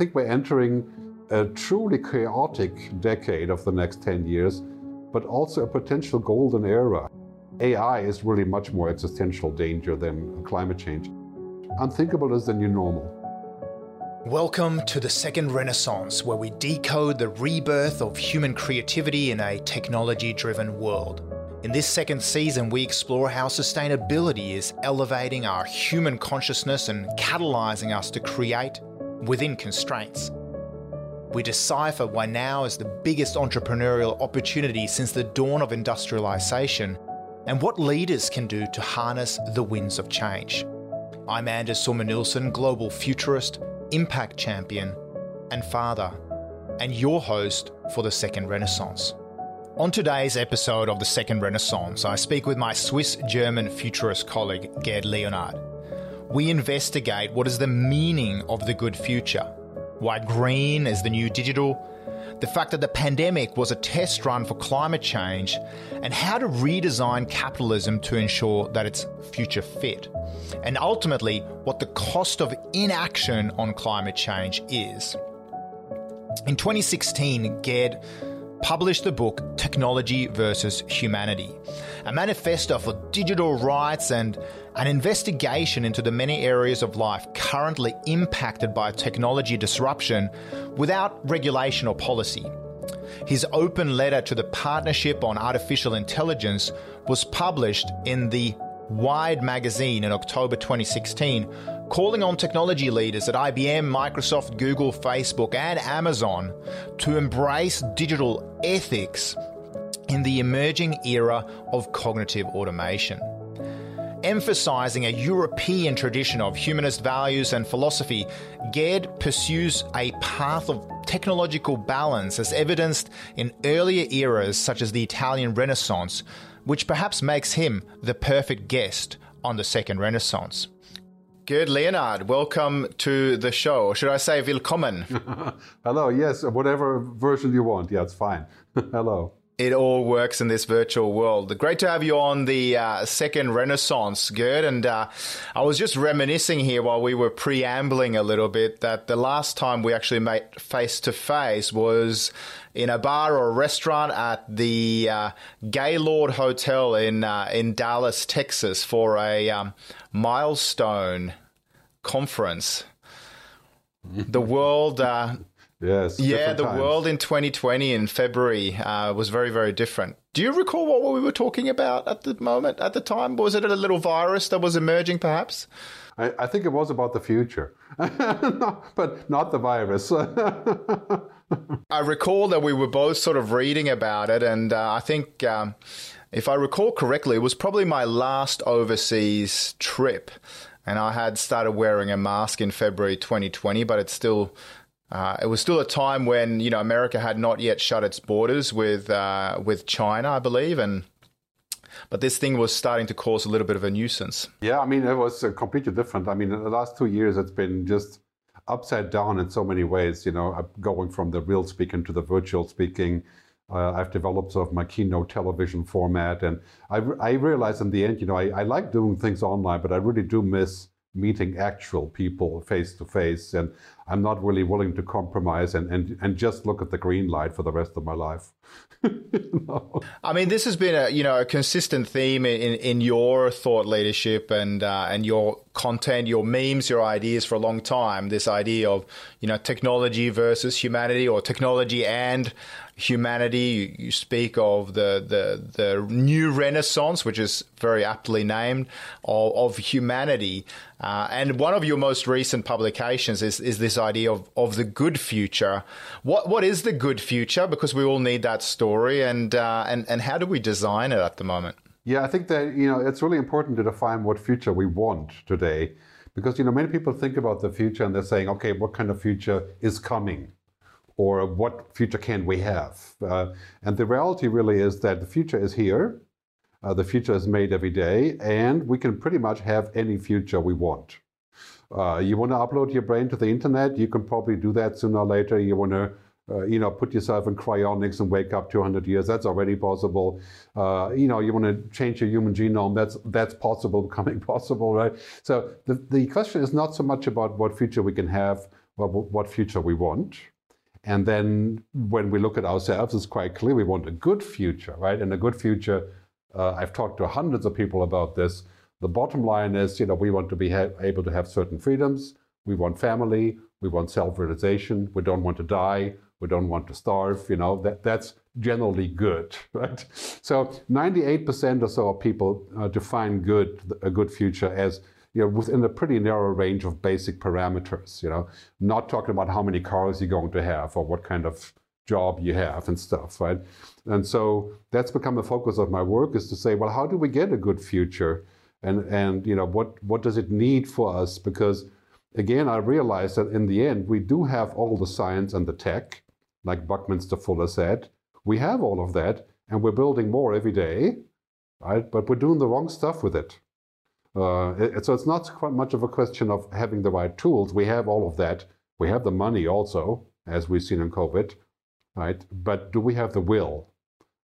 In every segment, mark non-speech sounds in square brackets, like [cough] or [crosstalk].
think we're entering a truly chaotic decade of the next 10 years, but also a potential golden era. AI is really much more existential danger than climate change. Unthinkable is the new normal. Welcome to the second renaissance, where we decode the rebirth of human creativity in a technology driven world. In this second season, we explore how sustainability is elevating our human consciousness and catalyzing us to create within constraints. We decipher why now is the biggest entrepreneurial opportunity since the dawn of industrialization and what leaders can do to harness the winds of change. I'm Anders Sommer Nielsen, global futurist impact champion, and father, and your host for the Second Renaissance. On today's episode of the Second Renaissance, I speak with my Swiss German futurist colleague Gerd Leonhard. We investigate what is the meaning of the good future, why green is the new digital, the fact that the pandemic was a test run for climate change, and how to redesign capitalism to ensure that it's future fit. And ultimately, what the cost of inaction on climate change is. In 2016, Gerd published the book Technology versus Humanity, a manifesto for digital rights and an investigation into the many areas of life currently impacted by technology disruption without regulation or policy. His open letter to the Partnership on Artificial Intelligence was published in the Wired magazine in October 2016, calling on technology leaders at IBM, Microsoft, Google, Facebook, and Amazon to embrace digital ethics in the emerging era of cognitive automation. Emphasizing a European tradition of humanist values and philosophy, Gerd pursues a path of technological balance as evidenced in earlier eras such as the Italian Renaissance, which perhaps makes him the perfect guest on the Second Renaissance. Gerd Leonhard, welcome to the show. Or should I say willkommen? [laughs] Hello, yes, whatever version you want. Yeah, it's fine. [laughs] Hello it all works in this virtual world. Great to have you on the uh, second Renaissance, Gerd. And uh, I was just reminiscing here while we were preambling a little bit that the last time we actually met face to face was in a bar or a restaurant at the uh, Gaylord Hotel in uh, in Dallas, Texas, for a um, milestone conference. the world uh, Yes. Yeah, the times. world in 2020 in February uh, was very, very different. Do you recall what we were talking about at the moment, at the time? Was it a little virus that was emerging, perhaps? I, I think it was about the future, [laughs] no, but not the virus. [laughs] I recall that we were both sort of reading about it, and uh, I think. Um, if I recall correctly, it was probably my last overseas trip. And I had started wearing a mask in February 2020, but it still uh, it was still a time when you know America had not yet shut its borders with uh, with China, I believe, and but this thing was starting to cause a little bit of a nuisance. Yeah, I mean it was uh, completely different. I mean, in the last two years, it's been just upside down in so many ways. You know, going from the real speaking to the virtual speaking. Uh, I've developed sort of my keynote television format, and I, I realized in the end, you know, I, I like doing things online, but I really do miss meeting actual people face to face. And I'm not really willing to compromise and, and, and just look at the green light for the rest of my life. [laughs] I mean, this has been a you know a consistent theme in, in your thought leadership and uh, and your content, your memes, your ideas for a long time. This idea of you know technology versus humanity, or technology and humanity. You, you speak of the, the the new renaissance, which is very aptly named, of, of humanity. Uh, and one of your most recent publications is, is this idea of, of the good future. What what is the good future? Because we all need that story, and uh, and and how do we design it at the moment? Yeah, I think that you know it's really important to define what future we want today, because you know many people think about the future and they're saying, okay, what kind of future is coming? Or what future can we have? Uh, and the reality really is that the future is here. Uh, the future is made every day, and we can pretty much have any future we want. Uh, you want to upload your brain to the internet, you can probably do that sooner or later. You want to uh, you know, put yourself in cryonics and wake up 200 years. That's already possible. Uh, you know, you want to change your human genome. That's that's possible, [laughs] becoming possible, right? So the, the question is not so much about what future we can have, but what future we want. And then when we look at ourselves, it's quite clear we want a good future, right? And a good future, uh, I've talked to hundreds of people about this. The bottom line is, you know, we want to be ha- able to have certain freedoms. We want family. We want self-realization. We don't want to die. We don't want to starve. You know, that that's generally good, [laughs] right? So 98% or so of people uh, define good a good future as you know, within a pretty narrow range of basic parameters, you know, not talking about how many cars you're going to have or what kind of job you have and stuff, right? And so that's become the focus of my work is to say, well, how do we get a good future? And, and you know, what, what does it need for us? Because again, I realize that in the end, we do have all the science and the tech, like Buckminster Fuller said. We have all of that, and we're building more every day, right? But we're doing the wrong stuff with it. Uh, it, so it's not quite much of a question of having the right tools. We have all of that. We have the money also, as we've seen in COVID, right? But do we have the will?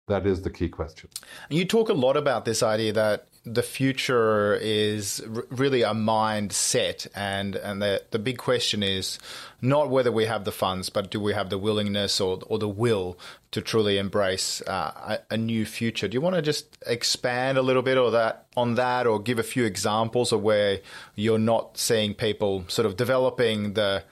That is the key question. You talk a lot about this idea that the future is r- really a mindset, and and the the big question is not whether we have the funds, but do we have the willingness or or the will to truly embrace uh, a, a, new future? Do you want to just expand a little bit or that on that, or give a few examples of where you're not seeing people sort of developing the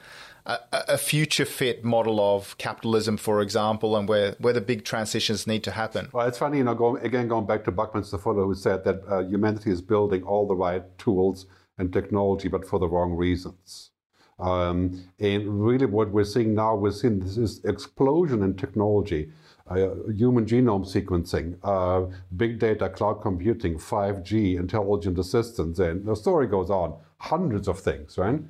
a, a, future fit model of capitalism, for example, and where, where the big transitions need to happen? Well, it's funny, you know, going, again, going back to Buckminster Fuller, who said that uh, humanity is building all the right tools and technology, but for the wrong reasons. Um, and really, what we're seeing now, we're seeing this, this explosion in technology. Uh, human genome sequencing, uh, big data, cloud computing, 5G, intelligent assistants, and the story goes on. Hundreds of things, right?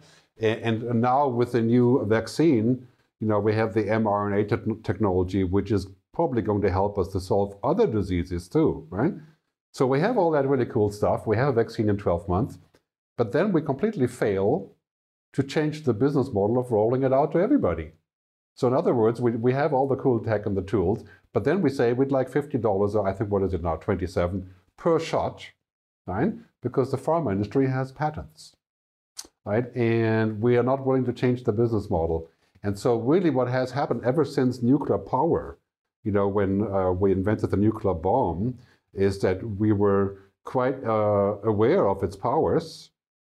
And, now with the new vaccine, you know, we have the mRNA te- technology, which is probably going to help us to solve other diseases too, right? So we have all that really cool stuff. We have a vaccine in 12 months, but then we completely fail to change the business model of rolling it out to everybody. So in other words, we, we have all the cool tech and the tools, but then we say we'd like $50 or I think what is it now, 27 per shot, right? Because the pharma industry has patents right? And we are not willing to change the business model. And so, really, what has happened ever since nuclear power, you know, when uh, we invented the nuclear bomb, is that we were quite uh, aware of its powers,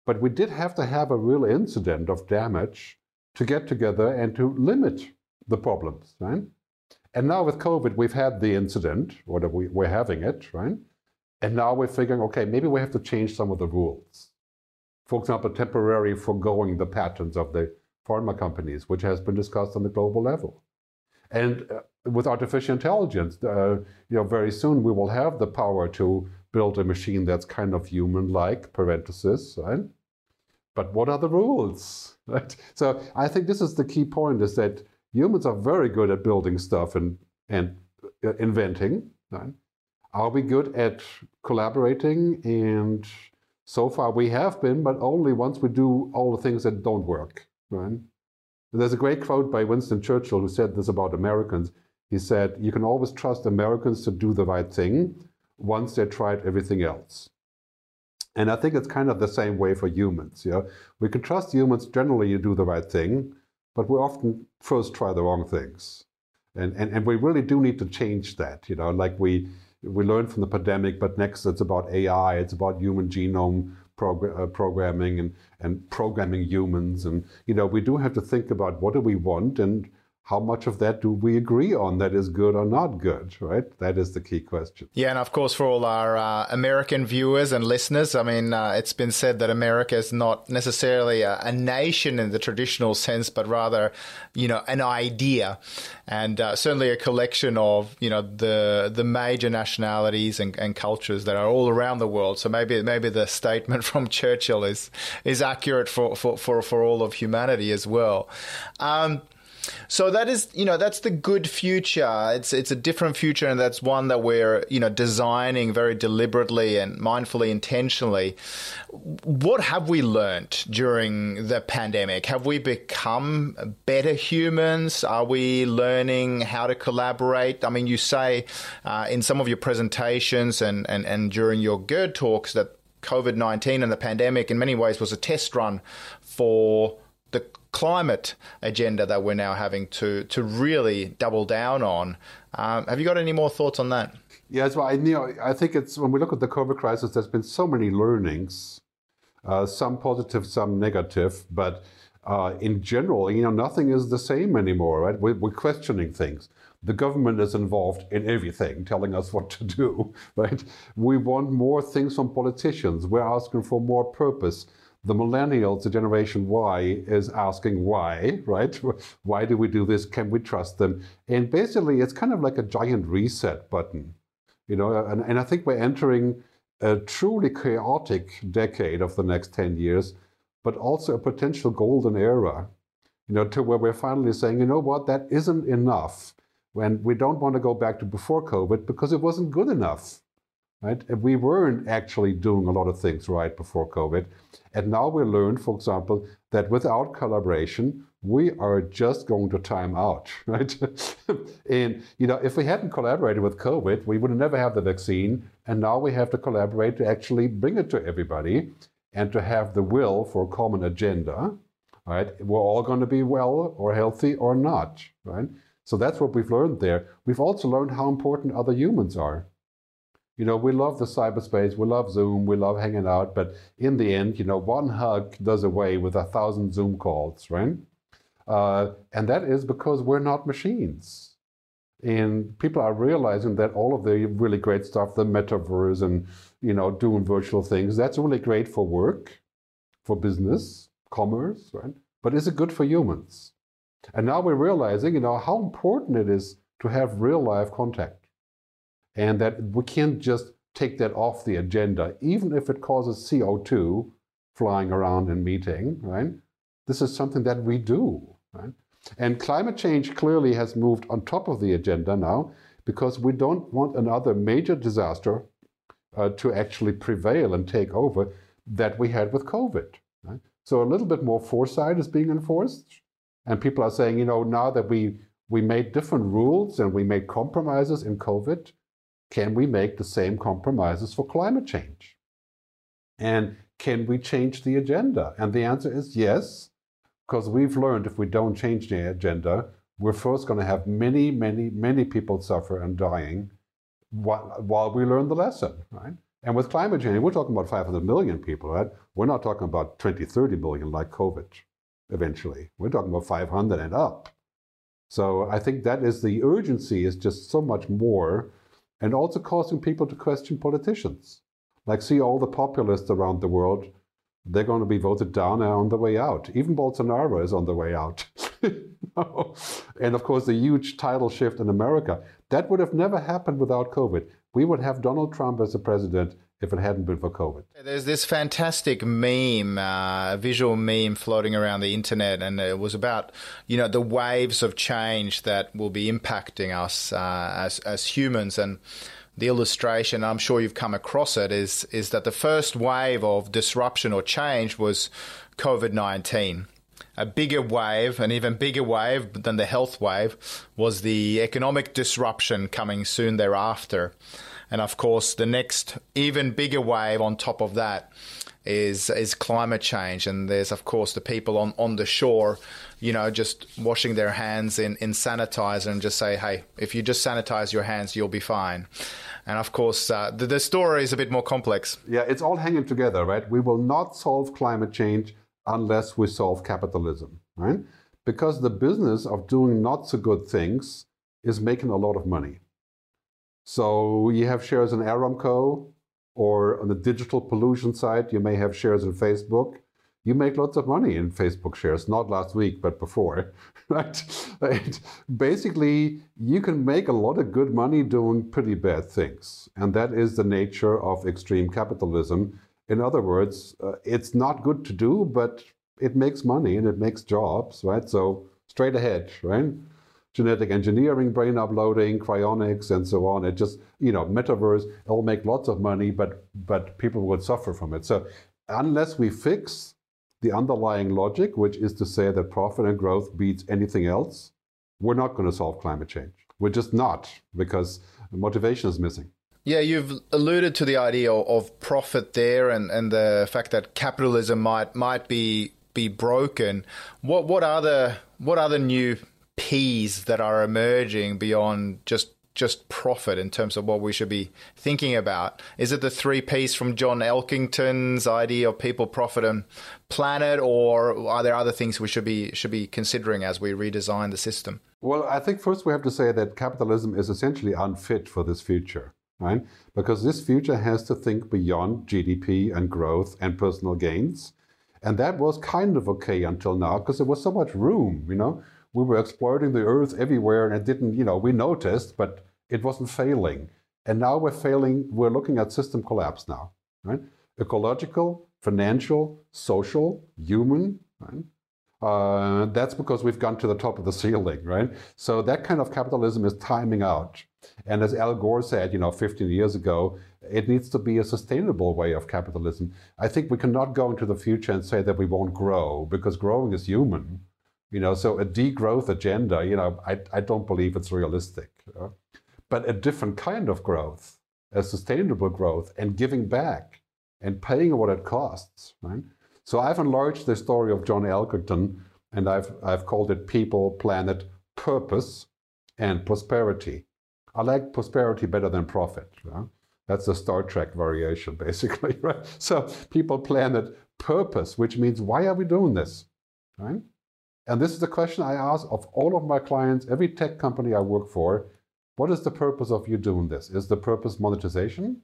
but we did have to have a real incident of damage to get together and to limit the problems, right? And now with COVID, we've had the incident, or we, we're having it, right? And now we're figuring, okay, maybe we have to change some of the rules for example, temporary foregoing the patents of the pharma companies, which has been discussed on the global level. And uh, with artificial intelligence, uh, you know, very soon we will have the power to build a machine that's kind of human-like, parenthesis, right? But what are the rules? [laughs] Right? So I think this is the key point: is that humans are very good at building stuff and and uh, inventing. Right? Are we good at collaborating and so far we have been, but only once we do all the things that don't work. Right? There's a great quote by Winston Churchill who said this about Americans. He said, You can always trust Americans to do the right thing once they tried everything else. And I think it's kind of the same way for humans. Know? We can trust humans generally to do the right thing, but we often first try the wrong things. And, and, and we really do need to change that. You know, like we we learned from the pandemic, but next it's about AI, it's about human genome progr- uh, programming and, and programming humans. And, you know, we do have to think about what do we want and how much of that do we agree on that is good or not good, right? That is the key question. Yeah, and of course, for all our uh, American viewers and listeners, I mean, uh, it's been said that America is not necessarily a, a, nation in the traditional sense, but rather, you know, an idea, and uh, certainly a collection of, you know, the the major nationalities and, and cultures that are all around the world. So maybe maybe the statement from [laughs] Churchill is is accurate for for for, for all of humanity as well. Um, so that is, you know, that's the good future. It's it's a different future, and that's one that we're, you know, designing very deliberately and mindfully, intentionally. What have we learned during the pandemic? Have we become better humans? Are we learning how to collaborate? I mean, you say uh, in some of your presentations and, and, and during your GERD talks that COVID 19 and the pandemic, in many ways, was a test run for the climate agenda that we're now having to to really double down on. Um, have you got any more thoughts on that? Yes, well, I, you know, I think it's when we look at the COVID crisis, there's been so many learnings, uh, some positive, some negative, but uh, in general, you know, nothing is the same anymore, right? We're, we're, questioning things. The government is involved in everything, telling us what to do, [laughs] right? We want more things from politicians. We're asking for more purpose. The millennials, the generation Y, is asking why, right? [laughs] Why do we do this? Can we trust them? And basically, it's kind of like a giant reset button you know, and, and I think we're entering a truly chaotic decade of the next 10 years, but also a potential golden era, you know, to where we're finally saying, you know what, that isn't enough. When we don't want to go back to before COVID because it wasn't good enough, right? And we weren't actually doing a lot of things right before COVID. And now we learned, for example, that without collaboration, we are just going to time out, [laughs] right? and you know, if we hadn't collaborated with COVID, we would never have the vaccine. And now we have to collaborate to actually bring it to everybody and to have the will for a common agenda. Right? We're all going to be well or healthy or not, right? So that's what we've learned there. We've also learned how important other humans are. You know, we love the cyberspace, we love Zoom, we love hanging out, but in the end, you know, one hug does away with a thousand Zoom calls, right? Uh, and that is because we're not machines. And people are realizing that all of the really great stuff, the metaverse and you know doing virtual things, that's really great for work, for business, commerce, right? But is it good for humans? And now we're realizing, you know, how important it is to have real life contact, and that we can't just take that off the agenda, even if it causes CO2 flying around in meeting, right? This is something that we do. Right? And climate change clearly has moved on top of the agenda now because we don't want another major disaster uh, to actually prevail and take over that we had with COVID. Right? So a little bit more foresight is being enforced. And people are saying, you know, now that we, we made different rules and we made compromises in COVID, can we make the same compromises for climate change? And can we change the agenda? And the answer is yes. Because we've learned if we don't change the agenda, we're first going to have many, many, many people suffer and dying while, we learn the lesson, right? And with climate change, we're talking about 500 million people, right? We're not talking about 20, 30 million like COVID eventually. We're talking about 500 and up. So I think that is the urgency is just so much more and also causing people to question politicians. Like see all the populists around the world they're going to be voted down on the way out. Even Bolsonaro is on the way out. [laughs] and of course, the huge title shift in America. That would have never happened without COVID. We would have Donald Trump as the president if it hadn't been for COVID. There's this fantastic meme, uh, visual meme floating around the internet, and it was about you know the waves of change that will be impacting us uh, as as humans and the illustration, I'm sure you've come across it, is is that the first wave of disruption or change was COVID nineteen. A bigger wave, an even bigger wave than the health wave, was the economic disruption coming soon thereafter. And of course, the next even bigger wave on top of that is is climate change. And there's of course the people on, on the shore, you know, just washing their hands in, in sanitizer and just say, hey, if you just sanitize your hands, you'll be fine. And of course, uh, the, the story is a bit more complex. Yeah, it's all hanging together, right? We will not solve climate change unless we solve capitalism, right? Because the business of doing not so good things is making a lot of money. So you have shares in Aramco, or on the digital pollution side, you may have shares in Facebook you make lots of money in Facebook shares, not last week, but before, [laughs] right? right? Basically, you can make a lot of good money doing pretty bad things. And that is the nature of extreme capitalism. In other words, uh, it's not good to do, but it makes money and it makes jobs, right? So straight ahead, right? Genetic engineering, brain uploading, cryonics, and so on. It just, you know, metaverse, it'll make lots of money, but but people would suffer from it. So unless we fix the underlying logic, which is to say that profit and growth beats anything else, we're not going to solve climate change. We're just not because motivation is missing. Yeah, you've alluded to the idea of profit there and, and the fact that capitalism might might be be broken. What what other what other new P's that are emerging beyond just just profit in terms of what we should be thinking about? Is it the three P's from John Elkington's idea of people, profit, and planet, or are there other things we should be should be considering as we redesign the system? Well, I think first we have to say that capitalism is essentially unfit for this future, right? Because this future has to think beyond GDP and growth and personal gains. And that was kind of okay until now because there was so much room, you know. We were exploiting the earth everywhere and it didn't, you know, we noticed, but it wasn't failing. And now we're failing, we're looking at system collapse now, right? Ecological, financial, social, human, right? Uh, that's because we've gone to the top of the ceiling, right? So that kind of capitalism is timing out. And as Al Gore said, you know, 15 years ago, it needs to be a sustainable way of capitalism. I think we cannot go into the future and say that we won't grow because growing is human. You know, so a degrowth agenda, you know, I, I don't believe it's realistic. Uh, but a different kind of growth, a sustainable growth, and giving back and paying what it costs, right? So I've enlarged the story of John Elkington, and I've, I've called it People, Planet, Purpose, and Prosperity. I like prosperity better than profit. Right? That's the Star Trek variation, [laughs] basically, right? So people, planet, purpose, which means why are we doing this, right? And this is the question I ask of all of my clients, every tech company I work for. What is the purpose of you doing this? Is the purpose monetization?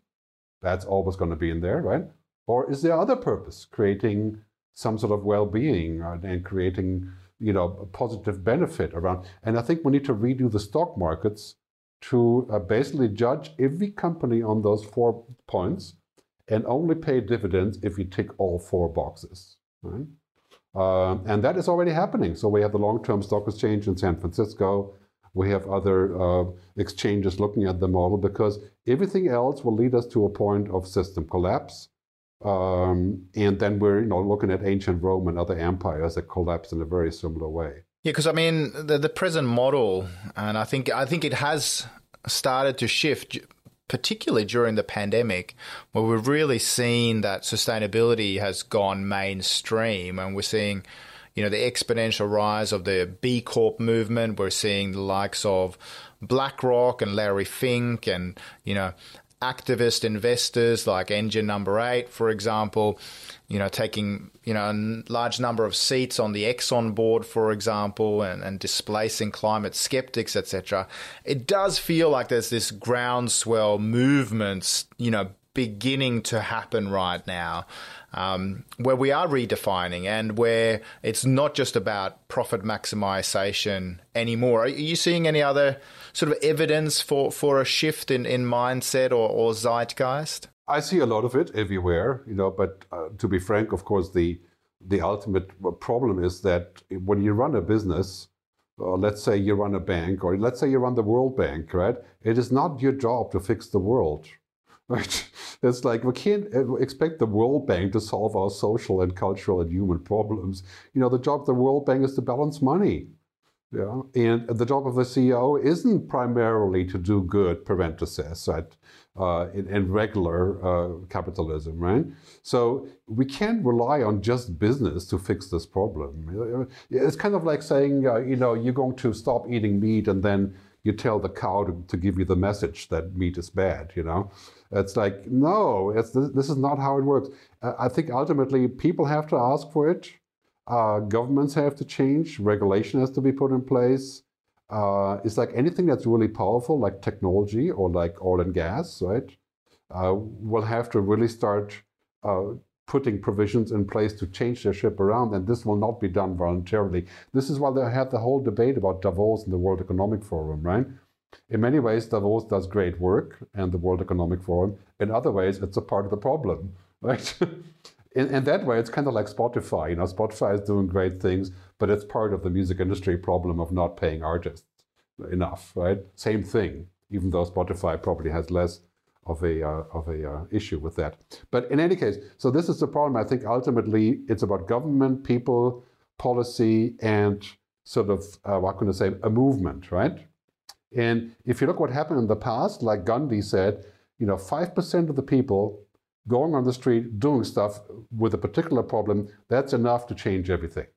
That's always going to be in there, right? Or is there other purpose, creating some sort of well-being and creating, you know, a positive benefit around? And I think we need to redo the stock markets to uh, basically judge every company on those four points and only pay dividends if you tick all four boxes. Right? Uh, and that is already happening. So we have the long-term stock exchange in San Francisco. We have other uh, exchanges looking at the model because everything else will lead us to a point of system collapse. Um, and then we're you know looking at ancient Rome and other empires that collapsed in a very similar way. Yeah, because I mean the the present model, and I think I think it has started to shift particularly during the pandemic, where we've really seen that sustainability has gone mainstream, and we're seeing, you know, the exponential rise of the B Corp movement. We're seeing the likes of BlackRock and Larry Fink, and you know, activist investors like Engine Number Eight, for example, you know, taking you know a large number of seats on the Exxon board, for example, and, and displacing climate skeptics, etc. It does feel like there's this groundswell movements, you know, beginning to happen right now. Um, where we are redefining and where it's not just about profit maximization anymore. Are you seeing any other sort of evidence for, for a shift in, in mindset or, or zeitgeist? I see a lot of it everywhere, you know. But uh, to be frank, of course, the the ultimate problem is that when you run a business, uh, let's say you run a bank, or let's say you run the World Bank, right? It is not your job to fix the world, [laughs] right? It's like we can't uh, expect the World Bank to solve our social and cultural and human problems. You know, the job of the World Bank is to balance money. Yeah, and the job of the CEO isn't primarily to do good, parenthesis, right? Uh, in, in, regular uh, capitalism, right? So we can't rely on just business to fix this problem. It's kind of like saying, uh, you know, you're going to stop eating meat and then you tell the cow to, to, give you the message that meat is bad, you know? It's like, no, it's, this is not how it works. I think ultimately people have to ask for it. Uh, governments have to change, regulation has to be put in place. Uh, it's like anything that's really powerful, like technology or like oil and gas, right? Uh, will have to really start uh, putting provisions in place to change their ship around, and this will not be done voluntarily. This is why they had the whole debate about Davos and the World Economic Forum, right? In many ways, Davos does great work, and the World Economic Forum. In other ways, it's a part of the problem, [laughs] right? In, in that way, it's kind of like Spotify. You know, Spotify is doing great things, but it's part of the music industry problem of not paying artists enough, right? Same thing, even though Spotify probably has less of a uh, of a uh, issue with that. But in any case, so this is the problem. I think ultimately it's about government, people, policy, and sort of uh, what can I say, a movement, right? And if you look what happened in the past, like Gandhi said, you know, five percent of the people going on the street, doing stuff with a particular problem, that's enough to change everything.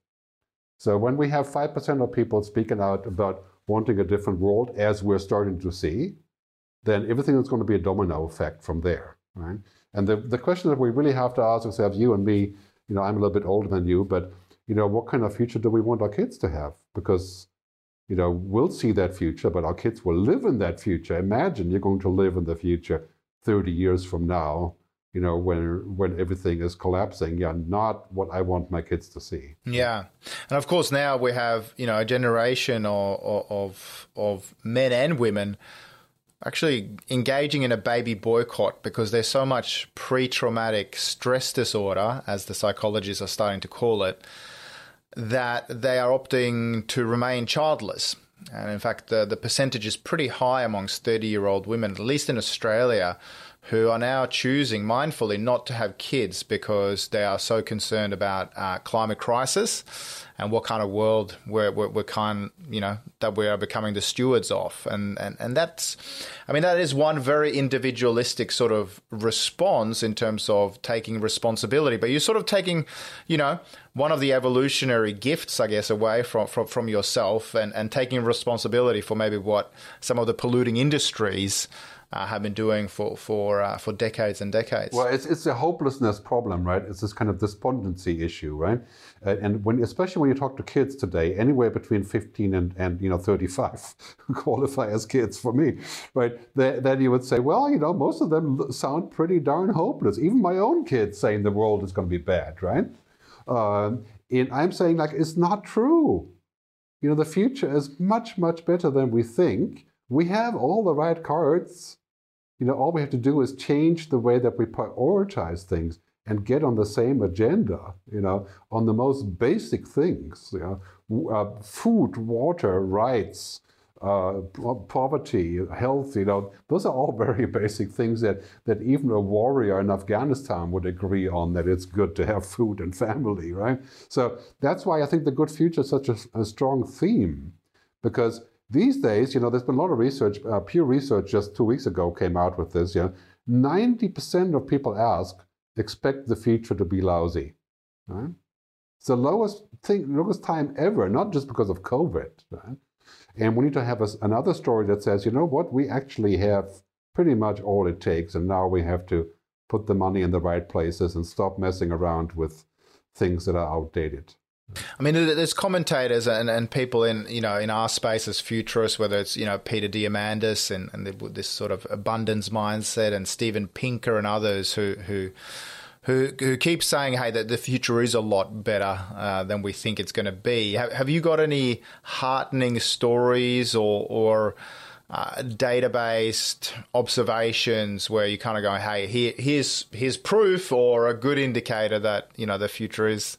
So when we have 5% of people speaking out about wanting a different world, as we're starting to see, then everything is going to be a domino effect from there, right? And the, the question that we really have to ask ourselves, you and me, you know, I'm a little bit older than you, but, you know, what kind of future do we want our kids to have? Because, you know, we'll see that future, but our kids will live in that future. Imagine you're going to live in the future 30 years from now you know, when when everything is collapsing. Yeah, not what I want my kids to see. Yeah, and of course now we have you know a generation of of, of men and women actually engaging in a baby boycott because there's so much pre-traumatic stress disorder, as the psychologists are starting to call it, that they are opting to remain childless. And in fact, the, the percentage is pretty high amongst 30 year old women, at least in Australia, who are now choosing mindfully not to have kids because they are so concerned about uh, climate crisis and what kind of world we're, we're, we're, kind, you know, that we are becoming the stewards of. And, and, and that's, I mean, that is one very individualistic sort of response in terms of taking responsibility. But you're sort of taking, you know, one of the evolutionary gifts, I guess, away from, from, from yourself and, and taking responsibility for maybe what some of the polluting industries uh, have been doing for for uh, for decades and decades. Well, it's it's a hopelessness problem, right? It's this kind of despondency issue, right? Uh, and when especially when you talk to kids today, anywhere between 15 and, and you know 35 [laughs] qualify as kids for me, right? then you would say, well, you know, most of them sound pretty darn hopeless. Even my own kids saying the world is going to be bad, right? Um, and I'm saying like it's not true. You know, the future is much much better than we think we have all the right cards. You know, all we have to do is change the way that we prioritize things and get on the same agenda, you know, on the most basic things, you know, uh, food, water, rights, uh, poverty, health, you know, those are all [laughs] very basic things that, that even a warrior in Afghanistan would agree on that it's good to have food and family, right? So that's why I think the good future is such a, a strong theme because these days, you know, there's been a lot of research. Uh, Pew Research just two weeks ago came out with this. You know, 90% of people ask expect the future to be lousy. Right? It's the lowest thing, lowest time ever, not just because of COVID. Right? And we need to have a, another story that says, you know what, we actually have pretty much all it takes, and now we have to put the money in the right places and stop messing around with things that are outdated. I mean, there's commentators and, and people in you know in our space as futurists, whether it's you know Peter Diamandis and, and this sort of abundance mindset, and Steven Pinker and others who who who, who keep saying, "Hey, that the future is a lot better uh, than we think it's going to be." Have, have, you got any heartening stories or or uh, data-based observations where you kind of go, "Hey, here, here's here's proof or a good indicator that you know the future is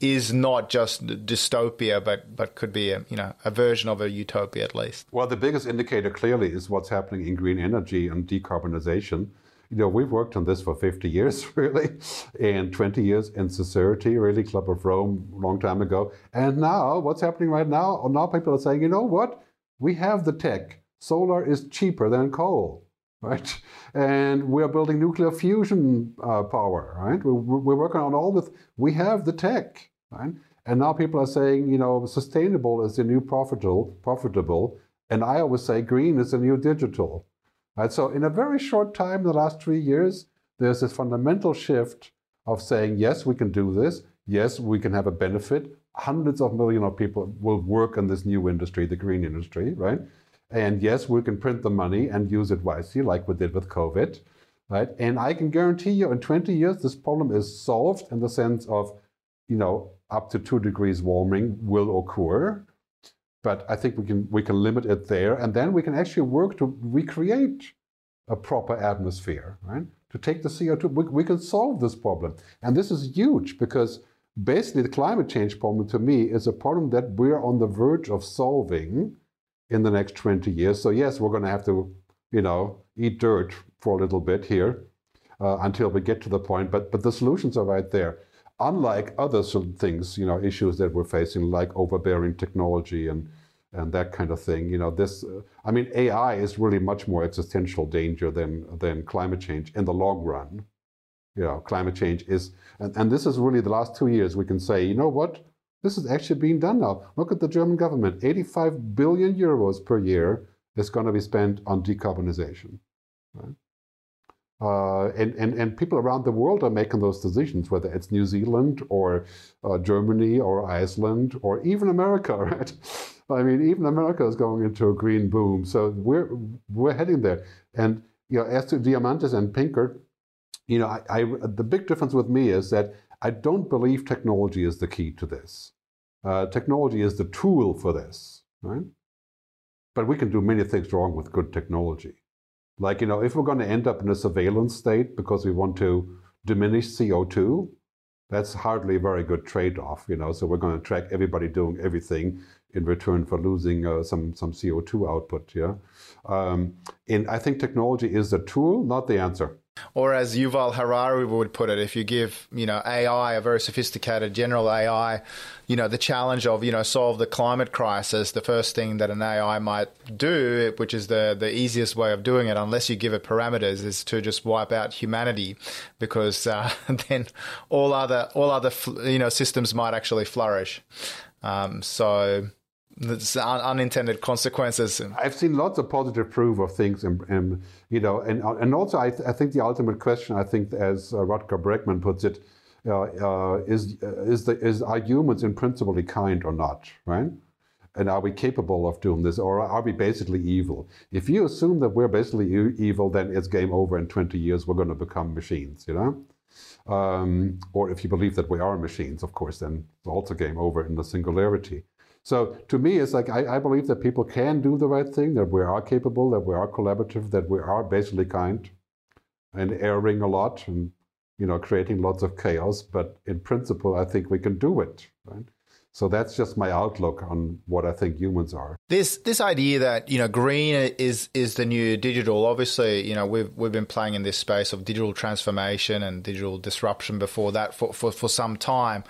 is not just dystopia, but but could be a you know a version of a utopia at least. Well, the biggest indicator clearly is what's happening in green energy and decarbonization. You know, we've worked on this for 50 years, [laughs] really, and 20 years in Sincerity, really, Club of Rome, long time ago. And now, what's happening right now? Now people are saying, you know what? We have the tech. Solar is cheaper than coal right? And we are building nuclear fusion uh, power, right? We're, we're, working on all this. We have the tech right? And now people are saying, you know, sustainable is the new profitable, profitable, and I always say green is the new digital. Right? So in a very short time, the last three years, there's this fundamental shift of saying, yes, we can do this. Yes, we can have a benefit. Hundreds of millions of people will work in this new industry, the green industry, right? And yes, we can print the money and use it wisely, like we did with COVID, right? And I can guarantee you, in 20 years, this problem is solved in the sense of, you know, up to two degrees warming will occur. But I think we can we can limit it there, and then we can actually work to recreate a proper atmosphere, right? To take the CO2, we, we can solve this problem, and this is huge because basically the climate change problem to me is a problem that we're on the verge of solving in the next 20 years. So yes, we're going to have to, you know, eat dirt for a little bit here uh, until we get to the point. But but the solutions are right there unlike other things, you know, issues that we're facing, like overbearing technology and and that kind of thing. You know, this, uh, I mean, AI is really much more existential danger than than climate change in the long run. you know, climate change is, and, and this is really the last two years we can say, you know what, this is actually being done now. Look at the German government, 85 billion euros per year is going to be spent on decarbonization. Right? Uh, and, and, and people around the world are making those decisions, whether it's New Zealand or uh, Germany or Iceland or even America, [laughs] right? I mean, even America is going into a green boom. So we're, we're heading there. And you know, as to Diamandis and Pinker, you know, I, I, the big difference with me is that I don't believe technology is the key to this. Uh, technology is the tool for this, right? But we can do many things wrong with good technology. Like, you know, if we're going to end up in a surveillance state because we want to diminish CO2, that's hardly a very good trade-off, you know. So we're going to track everybody doing everything in return for losing uh, some some CO2 output. Yeah, um, and I think technology is the tool, not the answer. Or as Yuval Harari would put it, if you give, you know, AI, a very sophisticated general AI, you know, the challenge of, you know, solve the climate crisis, the first thing that an AI might do, which is the, the easiest way of doing it, unless you give it parameters, is to just wipe out humanity because uh, [laughs] then all other, all other, you know, systems might actually flourish. Um, so unintended consequences. I've seen lots of positive proof of things, and, you know, and and also I, th- I, think the ultimate question, I think, as uh, Rutger Bregman puts it, uh, uh, is is the is are humans in principle kind or not, right? And are we capable of doing this, or are we basically evil? If you assume that we're basically e- evil, then it's game over. In 20 years, we're going to become machines, you know. Um, or if you believe that we are machines, of course, then it's also game over in the singularity. So to me, it's like I, I, believe that people can do the right thing, that we are capable, that we are collaborative, that we are basically kind, and erring a lot, and you know, creating lots of chaos. But in principle, I think we can do it. Right? So that's just my outlook on what I think humans are. This this idea that you know green is is the new digital. Obviously, you know we've we've been playing in this space of digital transformation and digital disruption before that for for, for some time.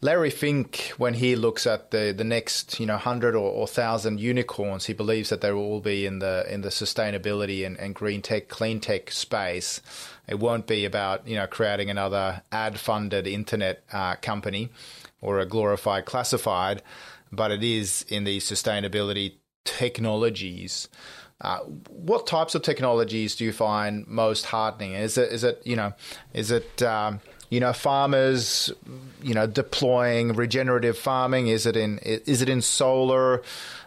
Larry Fink, when he looks at the, the next, you know, hundred or, or thousand unicorns, he believes that they will all be in the in the sustainability and, and green tech, clean tech space. It won't be about you know creating another ad funded internet uh, company or a glorified classified, but it is in the sustainability technologies. Uh, what types of technologies do you find most heartening? Is it is it you know is it um, you know, farmers, you know, deploying regenerative farming? Is it in is it in solar?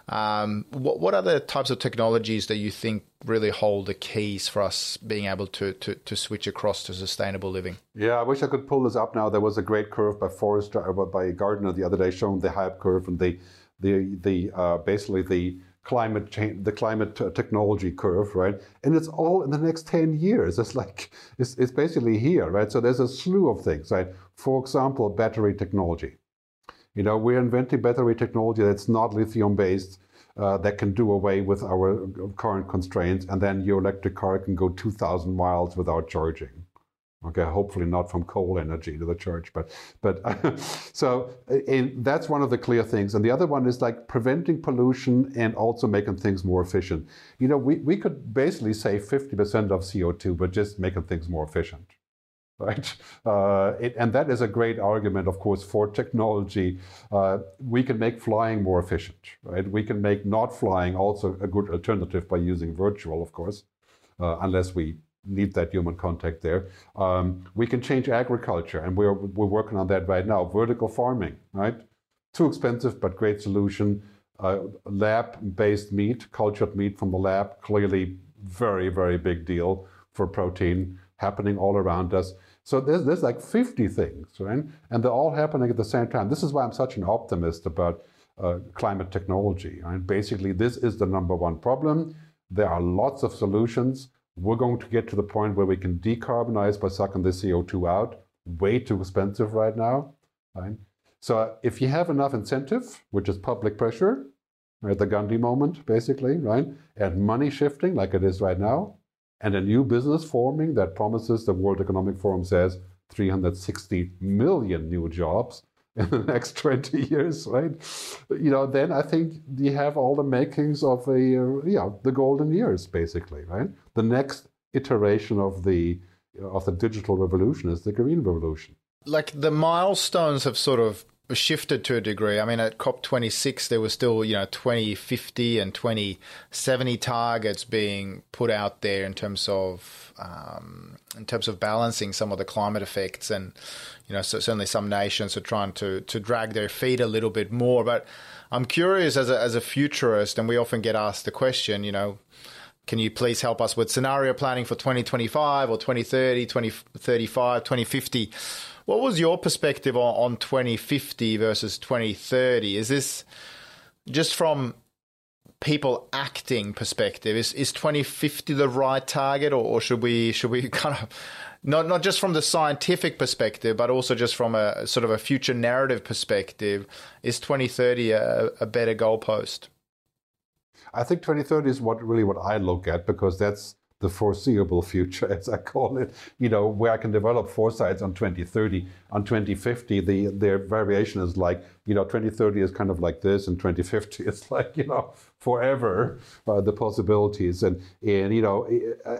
Um, what what other types of technologies that you think really hold the keys for us being able to, to, to switch across to sustainable living? Yeah, I wish I could pull this up now. There was a great curve by Forrester, uh, by Gartner the other day showing the hype curve and the the the uh, basically the climate change, the climate technology curve, right? And it's all in the next 10 years. It's like, it's, it's basically here, right? So there's a slew of things, right? For example, battery technology. You know, we're inventing battery technology that's not lithium based, uh, that can do away with our current constraints, and then your electric car can go 2,000 miles without charging. Okay, hopefully not from coal energy to the church, but but [laughs] so that's one of the clear things. And the other one is like preventing pollution and also making things more efficient. You know, we, we could basically save 50% of CO2, but just making things more efficient, [laughs] right? Uh, it, and that is a great argument, of course, for technology. Uh, we can make flying more efficient, right? We can make not flying also a good alternative by using virtual, of course, uh, unless we need that human contact there. Um, we can change agriculture, and we're, we're working on that right now. Vertical farming, right? Too expensive, but great solution. Uh, lab-based meat, cultured meat from the lab, clearly very, very big deal for protein happening all around us. So there's, there's like 50 things, right? And they're all happening at the same time. This is why I'm such an optimist about uh, climate technology. Right? Basically, this is the number one problem. There are lots of solutions we're going to get to the point where we can decarbonize by sucking the CO2 out. Way too expensive right now. Right? So if you have enough incentive, which is public pressure, right, the Gandhi moment, basically, right, and money shifting like it is right now, and a new business forming that promises the World Economic Forum says 360 million new jobs, [laughs] in the next 20 years, right? You know, then I think you have all the makings of a, uh, yeah, the golden years, basically, right? The next iteration of the of the digital revolution is the green revolution. Like the milestones have sort of shifted to a degree. I mean, at COP26, there was still, you know, 2050 and 2070 targets being put out there in terms of um, in terms of balancing some of the climate effects, and you know, so certainly some nations are trying to to drag their feet a little bit more. But I'm curious as a as a futurist, and we often get asked the question, you know. Can you please help us with scenario planning for 2025 or 2030, 2035, 2050? What was your perspective on, on 2050 versus 2030? Is this just from people acting perspective? Is is 2050 the right target, or, or should we should we [laughs] kind of not not just from the scientific perspective, but also just from a sort of a future narrative perspective, is 2030 a, a better goalpost? I think 2030 is what really what I look at because that's the foreseeable future, [laughs] as I call it, you know, where I can develop foresights on 2030. On 2050, the their variation is like, you know, 2030 is kind of like this, and 2050 [laughs] is like, you know, forever, uh, the possibilities. And, and, you know,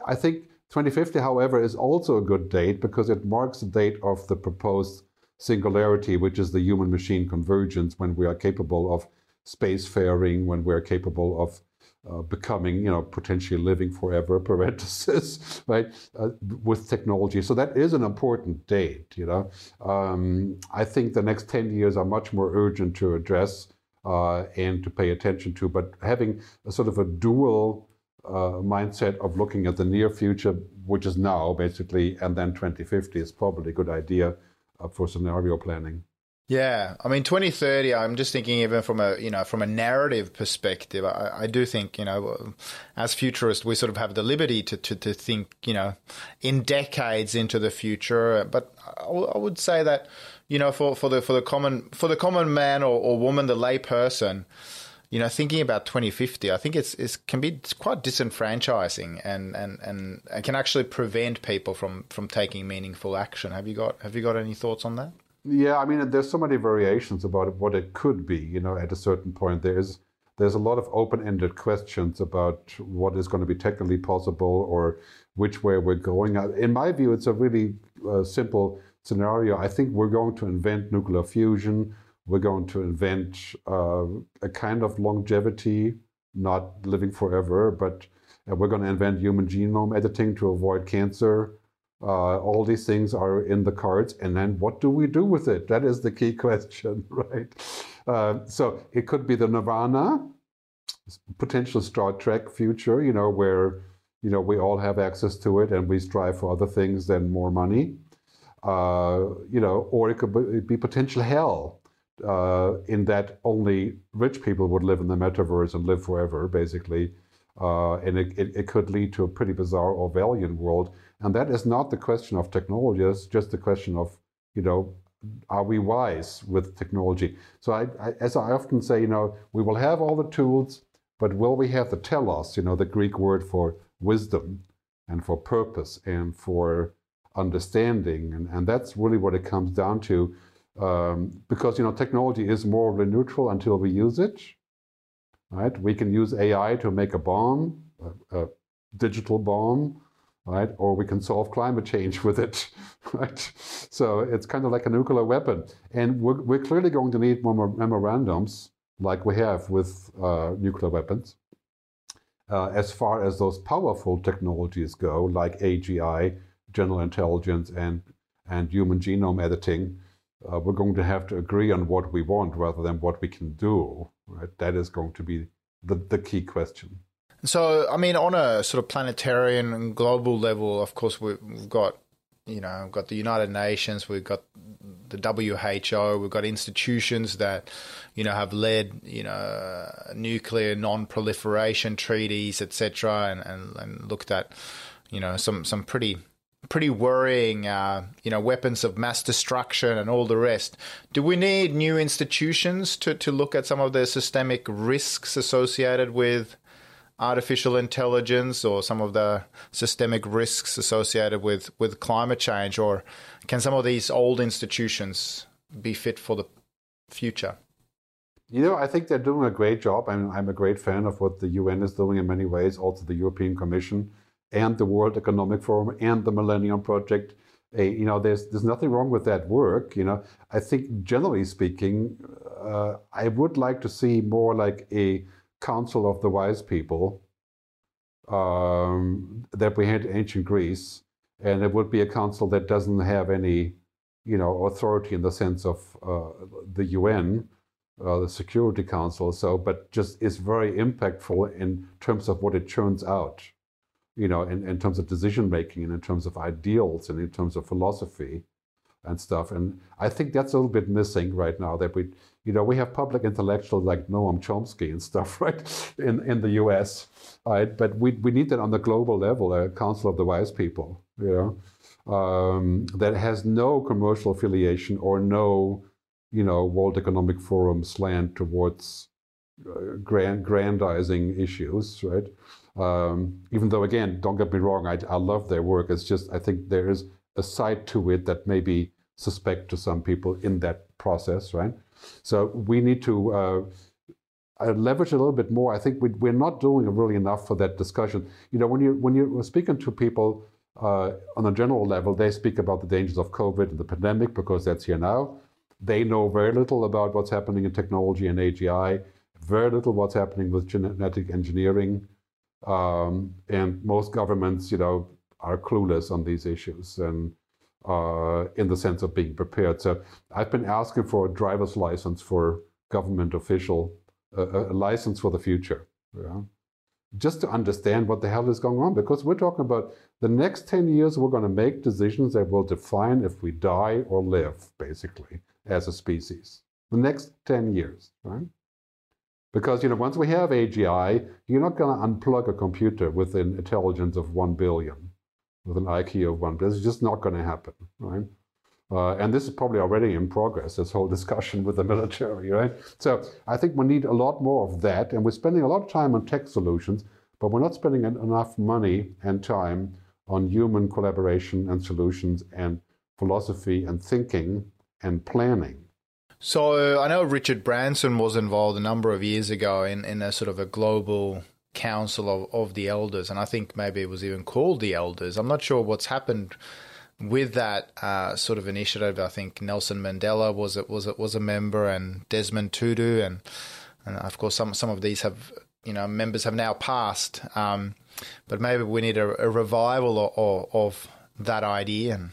I think 2050, however, is also a good date because it marks the date of the proposed singularity, which is the human machine convergence when we are capable of spacefaring, when we're capable of uh, becoming, you know, potentially living forever, [laughs] parenthesis, right, uh, with technology. So that is an important date, you know. Um, I think the next 10 years are much more urgent to address uh, and to pay attention to, but having a sort of a dual uh, mindset of looking at the near future, which is now basically, and then 2050 is probably a good idea uh, for scenario planning. Yeah, I mean, 2030. I'm just thinking, even from a you know from a narrative perspective, I, I do think you know, as futurists, we sort of have the liberty to, to, to think you know, in decades into the future. But I, would say that you know, for, for the for the common for the common man or, or woman, the lay person, you know, thinking about 2050, I think it's, it's can be quite disenfranchising and, and, and, and can actually prevent people from, from taking meaningful action. Have you got have you got any thoughts on that? Yeah, I mean, there's so many variations about what it could be. You know, at a certain point, there's there's a lot of open-ended questions about what is going to be technically possible or which way we're going. Uh, in my view, it's a really uh, simple scenario. I think we're going to invent nuclear fusion. We're going to invent uh, a kind of longevity, not living forever, but we're going to invent human genome editing to avoid cancer. Uh, all these things are in the cards, and then what do we do with it? That is the key [laughs] question, right? Uh, so it could be the nirvana, potential Star Trek future, you know, where you know we all have access to it and we strive for other things than more money, uh, you know, or it could be, potential hell, uh, in that only rich people would live in the metaverse and live forever, basically. Uh, and it, it, it, could lead to a pretty bizarre Orwellian world. And that is not the question of technology, it's just the question of, you know, are we wise with technology? So, I, I, as I often say, you know, we will have all the tools, but will we have the telos, you know, the Greek word for wisdom and for purpose and for understanding? And, and that's really what it comes down to. Um, because, you know, technology is morally neutral until we use it right? We can use AI to make a bomb, a, a digital bomb, right? Or we can solve climate change [laughs] with it, right? So it's kind of like a nuclear weapon. And we're, we're clearly going to need more memorandums like we have with uh, nuclear weapons. Uh, as far as those powerful technologies go, like AGI, general intelligence, and, and human genome editing, uh, we're going to have to agree on what we want rather than what we can do. Right? That is going to be the, the key question. So, I mean, on a sort of planetarian and global level, of course, we've got, you know, we've got the United Nations, we've got the WHO, we've got institutions that, you know, have led, you know, nuclear non-proliferation treaties, etc., and, and, and looked at, you know, some some pretty pretty worrying, uh, you know, weapons of mass destruction and all the rest. Do we need new institutions to, to look at some of the systemic risks associated with artificial intelligence or some of the systemic risks associated with, with climate change? Or can some of these old institutions be fit for the future? You know, I think they're doing a great job. I'm, I'm a great fan of what the UN is doing in many ways, also the European Commission and the World Economic Forum and the Millennium Project. Uh, you know, there's there's nothing wrong with that work. You know, I think generally speaking, uh, I would like to see more like a council of the wise people um, that we had in ancient Greece, and it would be a council that doesn't have any, you know, authority in the sense of uh, the UN, uh, the Security Council. So, but just is very impactful in terms of what it churns out, you know, in, in terms of decision making and in terms of ideals and in terms of philosophy and stuff. And I think that's a little bit missing right now. That we, you know, we have public intellectuals like Noam Chomsky and stuff, [laughs] right, in in the U.S. Right, but we we need that on the global level, a Council of the Wise People, you know, um, that has no commercial affiliation or no, you know, World Economic Forum slant towards uh, grand grandizing issues, right? Um, even though, again, don't get me wrong, I, I love their work. It's just I think there is a side to it that may be suspect to some people in that process, right? So we need to uh, uh, leverage a little bit more. I think we, we're not doing really enough for that discussion. You know, when you when you're speaking to people uh, on a general level, they speak about the dangers of COVID and the pandemic because that's here now. They know very little about what's happening in technology and AGI, very little what's happening with genetic engineering, um, and most governments, you know, are clueless on these issues and uh, in the sense of being prepared. So I've been asking for a driver's license for government official, uh, a license for the future. Yeah? Just to understand what the hell is going on, because we're talking about the next 10 years, we're going to make decisions that will define if we die or live, basically, as a species. The next 10 years, right? Because, you know, once we have AGI, you're not going to unplug a computer with an intelligence of 1 billion with an IQ of one. This is just not going to happen, right? Uh, and this is probably already in progress, this whole [laughs] discussion with the military, right? So I think we need a lot more of that. And we're spending a lot of time on tech solutions, but we're not spending enough money and time on human collaboration and solutions and philosophy and thinking and planning. So I know Richard Branson was involved a number of years ago in, in a sort of a global council of, of the elders, and I think maybe it was even called the elders. I'm not sure what's happened with that uh, sort of initiative. I think Nelson Mandela was it was it was a member, and Desmond Tutu, and and of course some some of these have you know members have now passed. Um, but maybe we need a, a revival of, of, of that idea and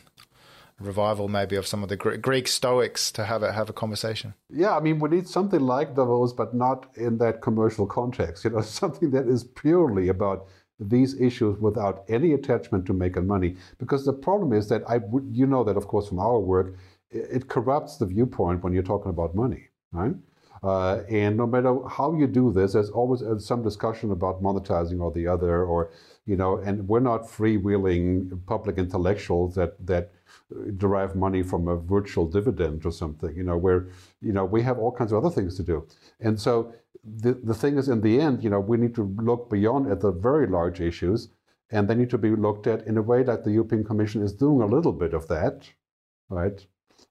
revival maybe of some of the Greek Stoics to have a have a conversation. Yeah, I mean we need something like Davos, but not in that commercial context. You know, [laughs] something that is purely about these issues without any attachment to making money. Because the problem is that I would, you know that of course from our work, it corrupts the viewpoint when you're talking about money, right? Uh, and no matter how you do this, there's always uh, some discussion about monetizing or the other, or you know, and we're not freewheeling public intellectuals that that derive money from a virtual dividend or something, you know, where, you know, we have all kinds of other things to do. And so the, the thing is, in the end, you know, we need to look beyond at the very large issues, and they need to be looked at in a way that the European Commission is doing a little bit of that, right?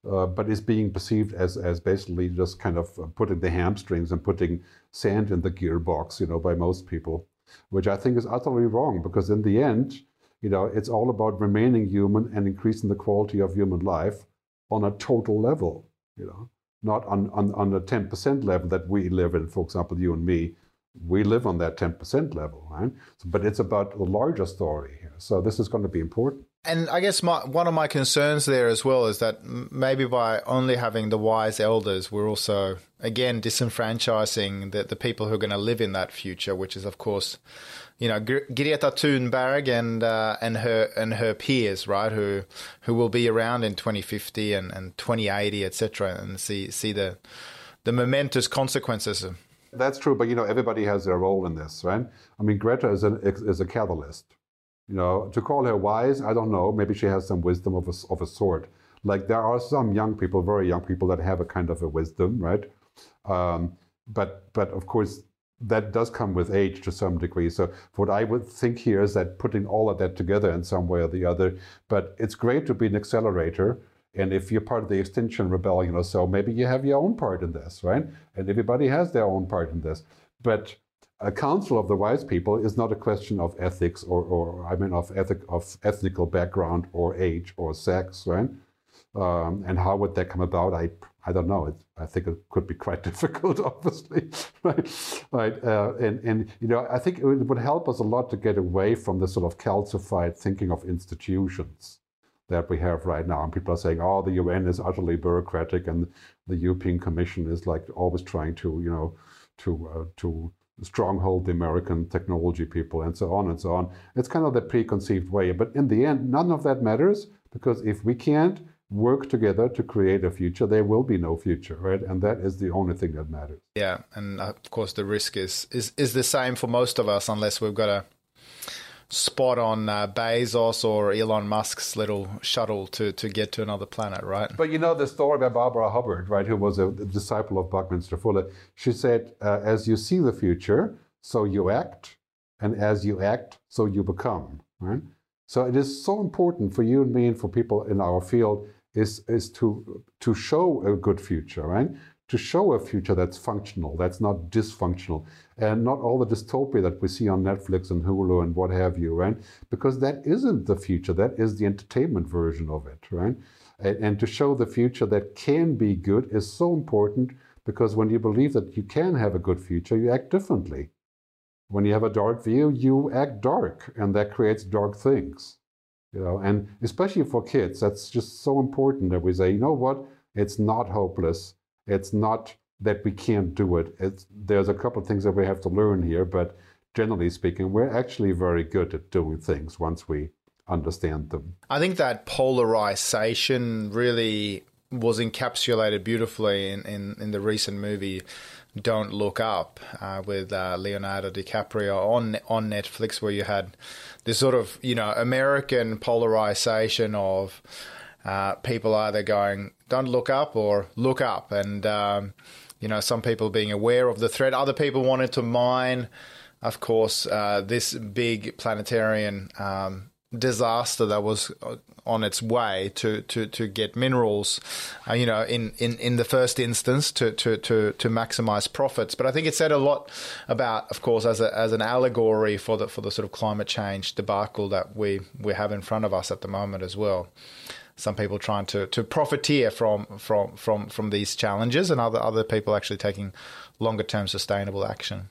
Uh, but is being perceived as, as basically just kind of putting the hamstrings and putting sand in the gearbox, you know, by most people, which I think is utterly wrong because in the end, you know, it's all about remaining human and increasing the quality of human life on a total level, you know, not on, on, on a 10% level that we live in, for example, you and me. We live on that 10% level, right? So, but it's about the larger story here. So this is going to be important. And I guess my, one of my concerns there as well is that maybe by only having the wise elders, we're also, again, disenfranchising the, the people who are going to live in that future, which is, of course, you know Greta Thunberg and uh, and her and her peers, right? Who who will be around in 2050 and, and 2080, etc. And see see the the momentous consequences. That's true, but you know everybody has their role in this, right? I mean, Greta is an is a catalyst. You know, to call her wise, I don't know. Maybe she has some wisdom of a, of a sort. Like there are some young people, very young people, that have a kind of a wisdom, right? Um, but but of course that does come with age to some degree. So what I would think here is that putting all of that together in some way or the other. But it's great to be an accelerator. And if you're part of the Extinction Rebellion or so, maybe you have your own part in this, right? And everybody has their own part in this. But a council of the wise people is not a question of ethics or, or I mean of ethic of ethnical background or age or sex, right? Um, and how would that come about? I I don't know. It, I think it could be quite [laughs] difficult, obviously, [laughs] right? Right. Uh, and and you know, I think it would help us a lot to get away from the sort of calcified thinking of institutions that we have right now. And people are saying, "Oh, the UN is utterly bureaucratic, and the European Commission is like always trying to, you know, to uh, to stronghold the American technology people, and so on and so on." It's kind of the preconceived way, but in the end, none of that matters because if we can't work together to create a future, there will be no future, right? And that is the only thing that matters. Yeah, and of course the risk is is is the same for most of us, unless we've got a spot on uh, Bezos or Elon Musk's little shuttle to to get to another planet, right? But you know the story about Barbara Hubbard, right? Who was a, disciple of Buckminster Fuller. She said, uh, "As you see the future, so you act, and as you act, so you become." Right. So it is so important for you and me and for people in our field is, is to, to show a good future, right? To show a future that's functional, that's not dysfunctional, and not all the dystopia that we see on Netflix and Hulu and what have you, right? Because that isn't the future, that is the entertainment version of it, right? And, and to show the future that can be good is so important because when you believe that you can have a good future, you act differently. When you have a dark view, you act dark, and that creates dark things. You know, and especially for kids, that's just so important that we say, you know what, it's not hopeless. It's not that we can't do it. It's, there's a couple of things that we have to learn here, but generally speaking, we're actually very good at doing things once we understand them. I think that polarization really was encapsulated beautifully in, in, in the recent movie don't Look Up uh, with uh, Leonardo DiCaprio on on Netflix, where you had this sort of you know American polarization of uh, people either going "Don't look up" or "Look up," and um, you know some people being aware of the threat, other people wanted to mine, of course, uh, this big planetarian. Um, disaster that was on its way to, to, to get minerals, uh, you know, in, in, in the first instance to, to, to, to maximize profits. But I think it said a lot about, of course, as, a, as an allegory for the, for the sort of climate change debacle that we, we have in front of us at the moment as well. Some people trying to, to profiteer from, from, from, from these challenges and other, other people actually taking longer term sustainable action.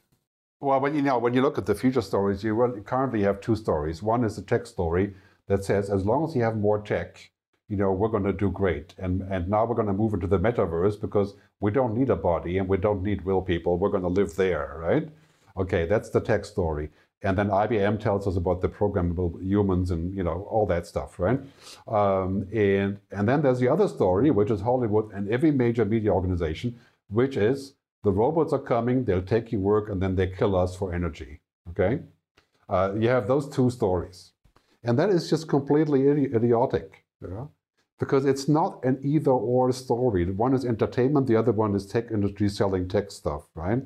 Well, when you know when you look at the future stories, you currently have two stories. One is the tech story, that says as long as you have more tech, you know, we're going to do great. And and now we're going to move into the metaverse because we don't need a body and we don't need real people. We're going to live there, right? Okay, that's the tech story. And then IBM tells us about the programmable humans and you know all that stuff, right? Um, and and then there's the other story, which is Hollywood and every major media organization, which is the robots are coming, they'll take your work, and then they kill us for energy. Okay, uh, you have those two stories. And that is just completely idiotic. Yeah? Because it's not an either or story. One is entertainment, the other one is tech industry selling tech stuff, right?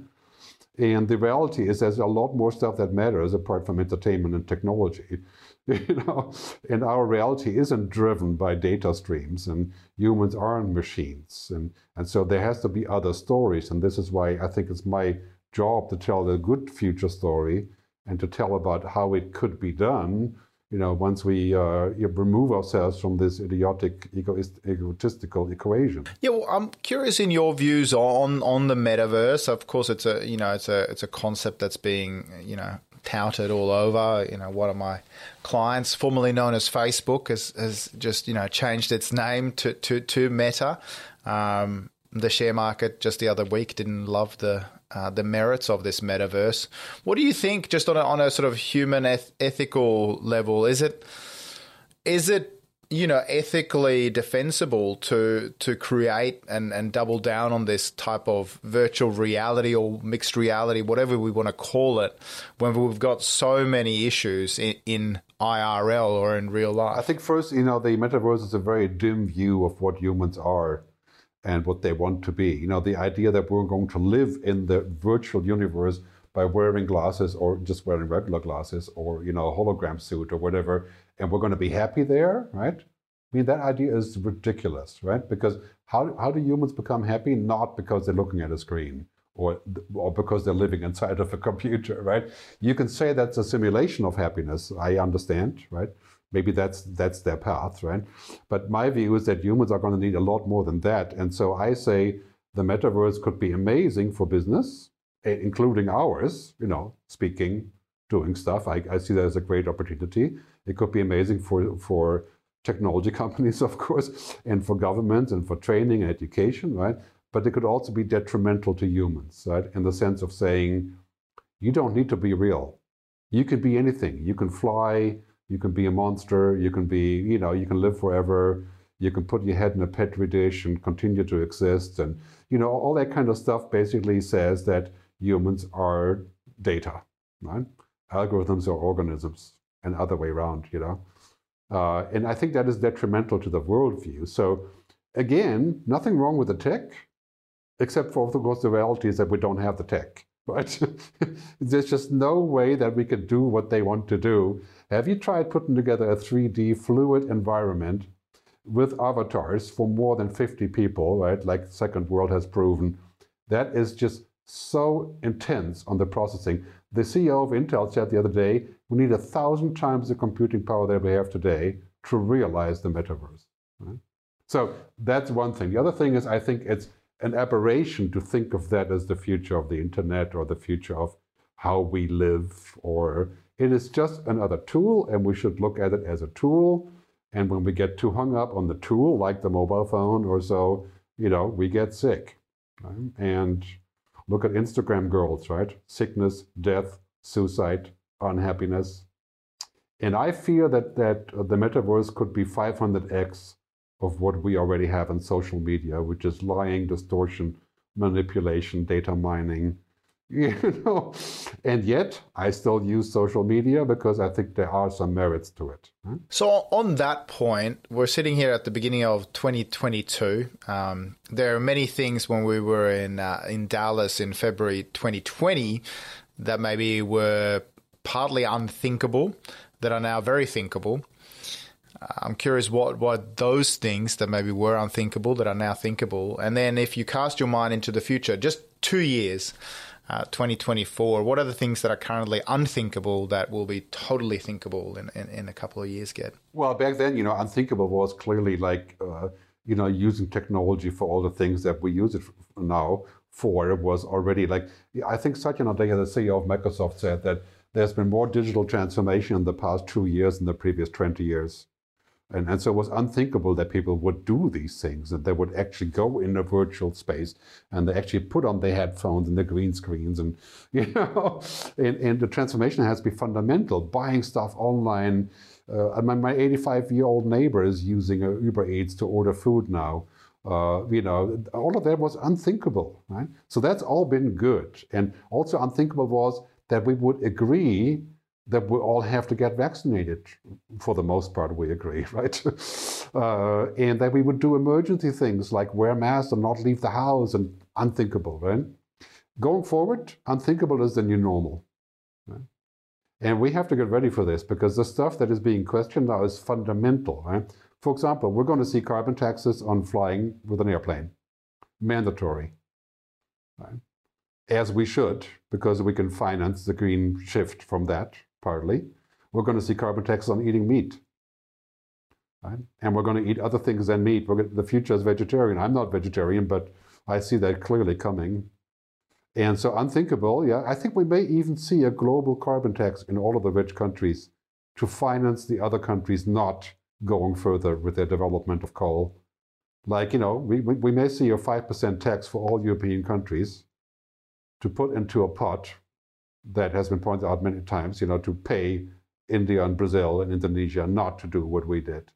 And the reality is there's a lot more stuff that matters apart from entertainment and technology. [laughs] You know, and our reality isn't driven by data streams, and humans aren't machines, and and so there has to be other stories, and this is why I think it's my job to tell the good future story and to tell about how it could be done you know, once we uh, remove ourselves from this idiotic, egoist, egotistical equation. Yeah, well, I'm curious in your views on on the metaverse. Of course, it's a you know it's a it's a concept that's being you know touted all over. You know, one of my clients, formerly known as Facebook, has has just you know changed its name to to to Meta. Um, the share market just the other week didn't love the uh, the merits of this metaverse. What do you think, just on a, on a sort of human eth- ethical level? Is it is it you know ethically defensible to to create and, and double down on this type of virtual reality or mixed reality, whatever we want to call it, when we've got so many issues in, in IRL or in real life? I think first, you know, the metaverse is a very dim view of what humans are and what they want to be. You know, the idea that we're going to live in the virtual universe by wearing glasses or just wearing regular glasses or, you know, a hologram suit or whatever, and we're going to be happy there, right? I mean, that idea is ridiculous, right? Because how, how do humans become happy? Not because they're looking at a screen or, or because they're living inside of a computer, [laughs] right? You can say that's a simulation of happiness. I understand, right? Maybe that's that's their path, right? But my view is that humans are going to need a lot more than that. And so I say the metaverse could be amazing for business, eh, including ours, you know, speaking, doing stuff. I, I see that as a great opportunity. It could be amazing for, for technology [laughs] companies, of course, and for governments and for training and education, right? But it could also be detrimental to humans, right? In the sense of saying, you don't need to be real. You can be anything. You can fly, you can be a monster, you can be, you know, you can live forever, you can put your head in a petri dish and continue to exist. And, you know, all that kind of stuff basically says that humans are data, right? Algorithms are organisms and other way around, you know. Uh, and I think that is detrimental to the worldview. So again, nothing wrong with the tech, except for, of course, the reality is that we don't have the tech, right? [laughs] There's just no way that we can do what they want to do. Have you tried putting together a 3D fluid environment with avatars for more than 50 people, right? Like Second World has proven. That is just so intense on the processing. The CEO of Intel said the other day, we need a thousand times the computing power that we have today to realize the metaverse. Right? So that's one thing. The other thing is, I think it's an aberration to think of that as the future of the internet or the future of how we live, or it is just another tool, and we should look at it as a tool. And when we get too hung up on the tool, like the mobile phone or so, you know, we get sick. Right? And Look at Instagram girls, right? Sickness, death, suicide, unhappiness. And I fear that, that the metaverse could be 500x of what we already have in social media, which is lying, distortion, manipulation, data mining, [laughs] you know. And yet, I still use social media because I think there are some merits to it. So, on that point, we're sitting here at the beginning of 2022. Um, there are many things when we were in uh, in Dallas in February 2020 that maybe were partly unthinkable that are now very thinkable. I'm curious what, what those things that maybe were unthinkable that are now thinkable. And then if you cast your mind into the future, just two years, uh, 2024, what are the things that are currently unthinkable that will be totally thinkable in, in, in a couple of years, Gerd? Well, back then, you know, unthinkable was clearly like, uh, you know, using technology for all the things that we use it for now for was already like, I think Satya Nadella, the CEO of Microsoft, said that there's been more digital transformation in the past two years than the previous 20 years. And, and so it was unthinkable that people would do these things, and they would actually go in a virtual space and they actually put on their headphones and the green screens. And, [laughs] you know, and, and the transformation has to be fundamental. Buying stuff online. Uh, my 85 year old neighbor is using Uber Eats to order food now. Uh, you know, all of that was unthinkable, right? So that's all been good. And also unthinkable was that we would agree that we all have to get vaccinated. For the most part, we agree, [laughs] right? uh, and that we would do emergency things like wear masks and not leave the house, and unthinkable, right? Going forward, unthinkable is the new normal. Right? And we have to get ready for this because the stuff that is being questioned now is fundamental. Right? For example, we're going to see carbon taxes on flying with an airplane, mandatory. Right? As we should, because we can finance the green shift from that partly. We're going to see carbon taxes on eating meat. Right? And we're going to eat other things than meat. Going, the future is vegetarian. I'm not vegetarian, but I see that clearly coming. And so unthinkable, yeah. I think we may even see a global carbon tax in all of the rich countries to finance the other countries not going further with their development of coal. Like, you know, we, we may see a 5% tax for all European countries to put into a pot that has been pointed out many times, you know, to pay India and Brazil and Indonesia not to do what we did.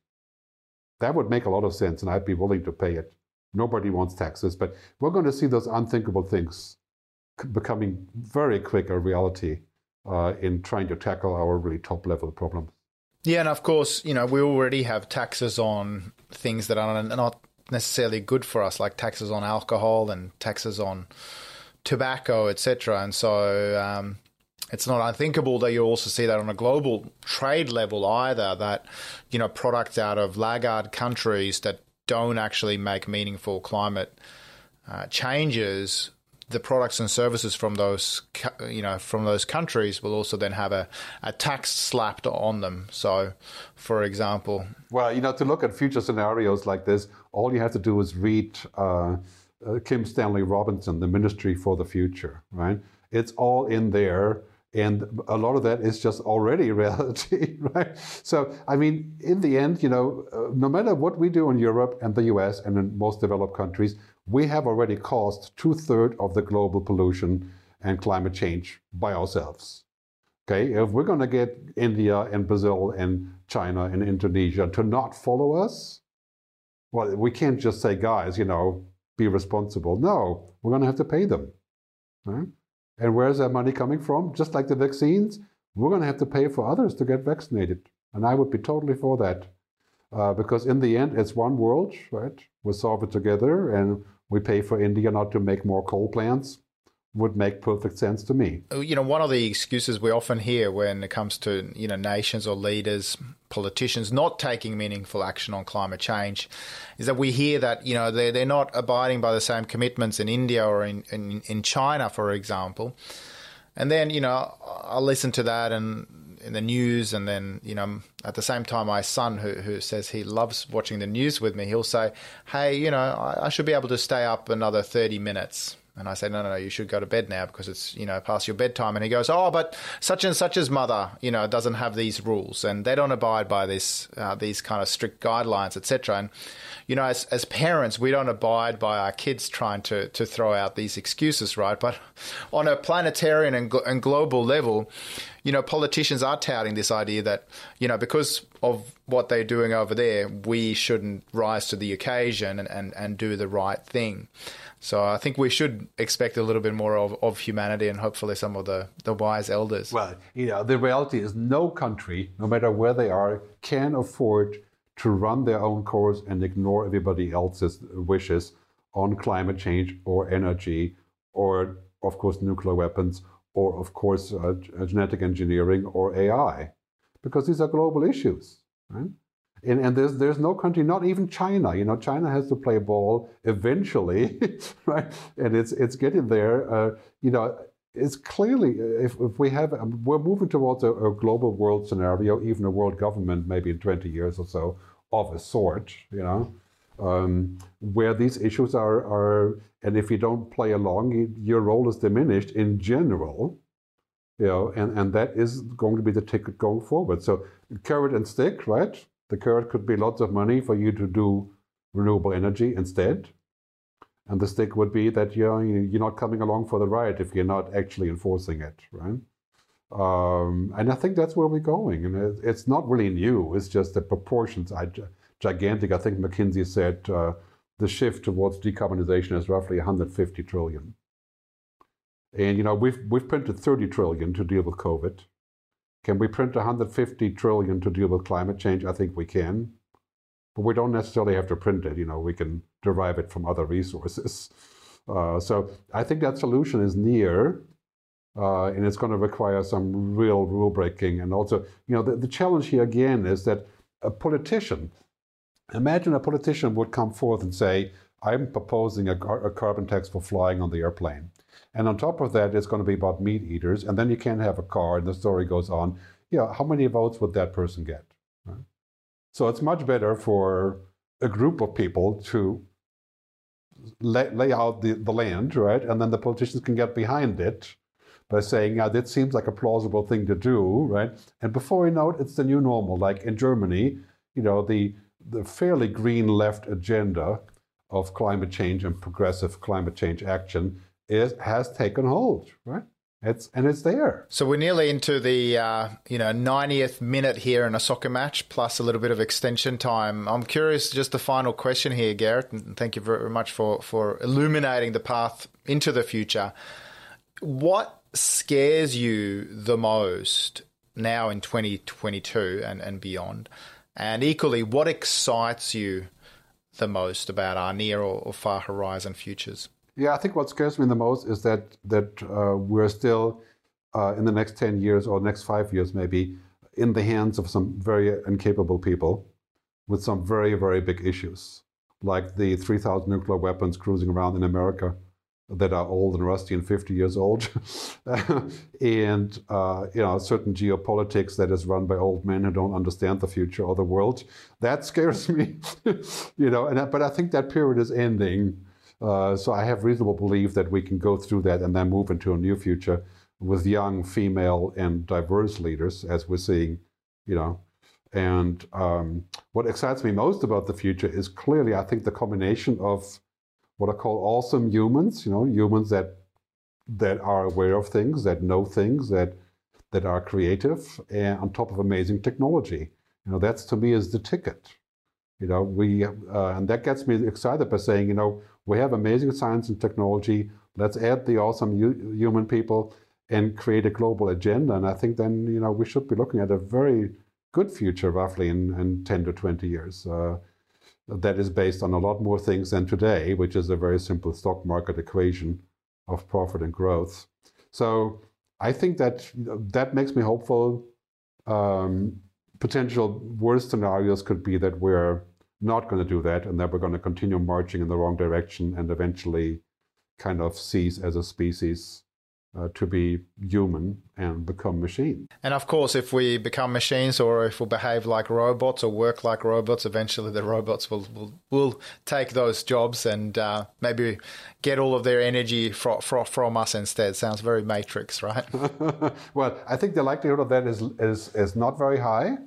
That would make a lot of sense, and I'd be willing to pay it. Nobody wants taxes, but we're going to see those unthinkable things becoming very quick a reality uh, in trying to tackle our really top level problems. Yeah, and of course, you know, we already have taxes on things that are not necessarily good for us, like taxes on alcohol and taxes on tobacco, etc. And so um, it's not unthinkable that you also see that on a global trade level either. That you know products out of laggard countries that don't actually make meaningful climate uh, changes the products and services from those you know from those countries will also then have a, a tax slapped on them. So, for example, well, you know, to look at future scenarios like this, all you have to do is read uh, uh, Kim Stanley Robinson, the Ministry for the Future, right? It's all in there. And a lot of that is just already [laughs] reality, right? So, I mean, in the end, you know, uh, no matter what we do in Europe and the US and in most developed countries, we have already caused two thirds of the global pollution and climate change by ourselves. Okay, if we're going to get India and Brazil and China and Indonesia to not follow us, well, we can't just say, guys, you know, be responsible. No, we're going to have to pay them. Right? And where's that money coming from? Just like the vaccines, we're going to have to pay for others to get vaccinated. And I would be totally for that. Uh, because in the end, it's one world, right? We solve it together and we pay for India not to make more coal plants would make perfect sense to me. Uh, you know, one of the excuses we often hear when it comes to, you know, nations or leaders, politicians not taking meaningful action on climate change is that we hear that, you know, they're, they're not abiding by the same commitments in India or in, in, in China, for example. And then, you know, I'll listen to that and in the news, and then you know at the same time, my son who who says he loves watching the news with me, he'll say, "Hey, you know, I, I should be able to stay up another thirty minutes." And I say, no, no, no, you should go to bed now because it's, you know, past your bedtime. And he goes, oh, but such and such's mother, you know, doesn't have these rules and they don't abide by this, uh, these kind of strict guidelines, etc. And, you know, as, as parents, we don't abide by our kids trying to, to throw out these excuses, right? But on a planetarian and, and global level, you know, politicians are touting this idea that, you know, because of what they're doing over there, we shouldn't rise to the occasion and, and, and do the right thing. So I think we should expect a little bit more of, of humanity and hopefully some of the, the wise elders. Well, you know, the reality is no country, no matter where they are, can afford to run their own course and ignore everybody else's wishes on climate change or energy or, of course, nuclear weapons or, of course, uh, genetic engineering or AI, because these are global issues. Right? And, and there's there's no country, not even China. You know, China has to play ball eventually, [laughs] right? And it's it's getting there. Uh, you know, it's clearly if, if we have um, we're moving towards a, a, global world scenario, even a world government, maybe in 20 years or so, of a sort. You know, um, where these issues are are, and if you don't play along, your role is diminished in general. You know, and, and that is going to be the ticket going forward. So carrot and stick, right? The carrot could be lots of money for you to do renewable energy instead. And the stick would be that you're, you're not coming along for the ride if you're not actually enforcing it, right? Um, and I think that's where we're going. And it's not really new, it's just the proportions are gigantic. I think McKinsey said uh, the shift towards decarbonization is roughly 150 trillion. And you know, we've we've printed 30 trillion to deal with COVID. Can we print 150 trillion to deal with climate change? I think we can. But we don't necessarily have to print it. You know, we can derive it from other resources. [laughs] Uh, so I think that solution is near, uh, and it's going to require some real rule breaking. And also, you know, the, the challenge here again is that a politician, imagine a politician would come forth and say, I'm proposing a, a carbon tax for flying on the airplane. And on top of that, it's going to be about meat eaters. And then you can't have a car, and the story goes on. You know, how many votes would that person get? Right? So it's much better for a group of people to lay, lay out the, the land, right? And then the politicians can get behind it by saying, yeah, that seems like a plausible thing to do, right? And before you know it, it's the new normal. Like in Germany, you know, the, the fairly green left agenda of climate change and progressive climate change action is has taken hold, right? It's and it's there. So we're nearly into the uh, you know 90th minute here in a soccer match, plus a little bit of extension time. I'm curious, just a final question here, Gerd, and thank you very much for for illuminating the path into the future. What scares you the most now in 2022 and, and beyond? And equally, what excites you the most about our near or, or far horizon futures? Yeah, I think what scares me the most is that that uh, we're still uh, in the next ten years or next five years maybe in the hands of some very incapable people with some very very big issues, like the 3,000 nuclear weapons cruising around in America that are old and rusty and 50 years old, [laughs] and uh, you know certain geopolitics that is run by old men who don't understand the future or the world. That scares [laughs] me, you know. And but I think that period is ending, uh, so I have reasonable belief that we can go through that and then move into a new future with young, female, and diverse leaders, as we're seeing, you know. And um, what excites me most about the future is clearly, I think, the combination of what I call awesome humans, you know, humans that that are aware of things, that know things, that that are creative, and on top of amazing technology. You know, that's to me is the ticket. You know, we uh, and that gets me excited by saying, you know, we have amazing science and technology. Let's add the awesome human people and create a global agenda. And I think then, you know, we should be looking at a very good future, roughly in, in 10 to 20 years. Uh, that is based on a lot more things than today, which is a very simple stock market equation of profit and growth. So I think that that makes me hopeful. Um, potential worst scenarios could be that we're not going to do that and that we're going to continue marching in the wrong direction and eventually kind of cease as a species uh, to be human and become machine. And of course, if we become machines or if we behave like robots or work like robots, eventually the robots will will, will take those jobs and uh, maybe get all of their energy from, from, from us instead. Sounds very Matrix, right? [laughs] well, I think the likelihood of that is is, is not very high.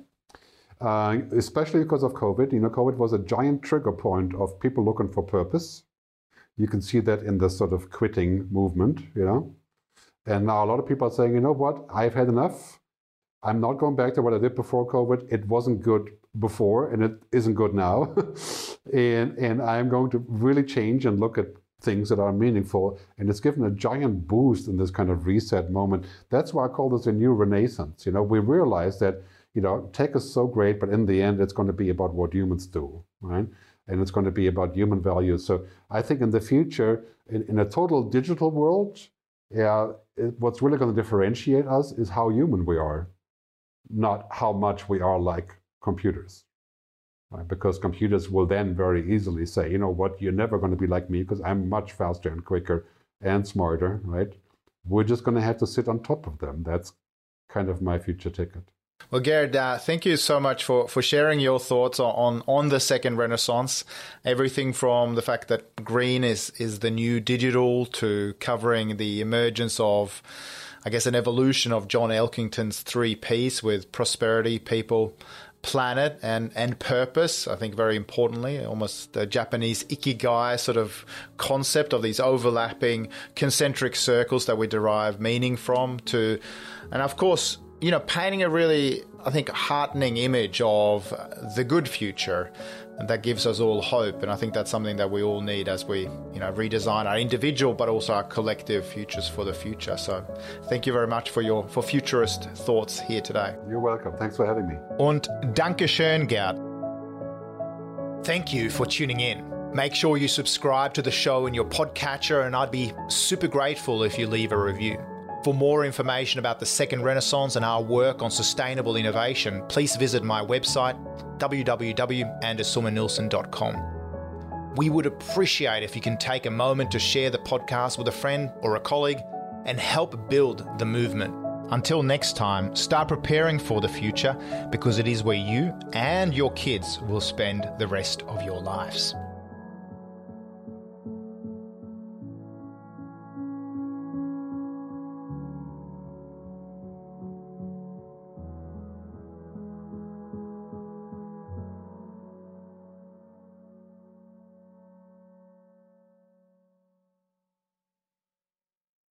Uh, especially because of COVID. You know, COVID was a giant trigger point of people looking for purpose. You can see that in the sort of quitting movement, you know. And now a lot of people are saying, you know what, I've had enough. I'm not going back to what I did before COVID. It wasn't good before and it isn't good now. [laughs] and and I'm going to really change and look at things that are meaningful. And it's given a giant boost in this kind of reset moment. That's why I call this a new renaissance. You know, we realize that, you know, tech is so great, but in the end it's going to be about what humans do, right? And it's going to be about human values. So I think in the future, in, in a total digital world, yeah, it, what's really going to differentiate us is how human we are, not how much we are like computers. Right? Because computers will then very easily say, you know what, you're never going to be like me because I'm much faster and quicker and smarter, right? We're just going to have to sit on top of them. That's kind of my future ticket. Well, Gerhard, uh, thank you so much for, for sharing your thoughts on, on the second renaissance. Everything from the fact that green is, is the new digital to covering the emergence of, I guess, an evolution of John Elkington's three Ps with prosperity, people, planet and and purpose. I think very importantly, almost the Japanese ikigai sort of concept of these overlapping concentric circles that we derive meaning from. To, and of course, you know, painting a really, I think, heartening image of the good future that gives us all hope. And I think that's something that we all need as we, you know, redesign our individual but also our collective futures for the future. So thank you very much for your for futurist thoughts here today. You're welcome. Thanks for having me. Und danke schön, Gerd. Thank you for tuning in. Make sure you subscribe to the show in your podcatcher, and I'd be super grateful if you leave a review. For more information about the Second Renaissance and our work on sustainable innovation, please visit my website, www.andersummernielsen.com. We would appreciate if you can take a moment to share the podcast with a friend or a colleague and help build the movement. Until next time, start preparing for the future because it is where you and your kids will spend the rest of your lives.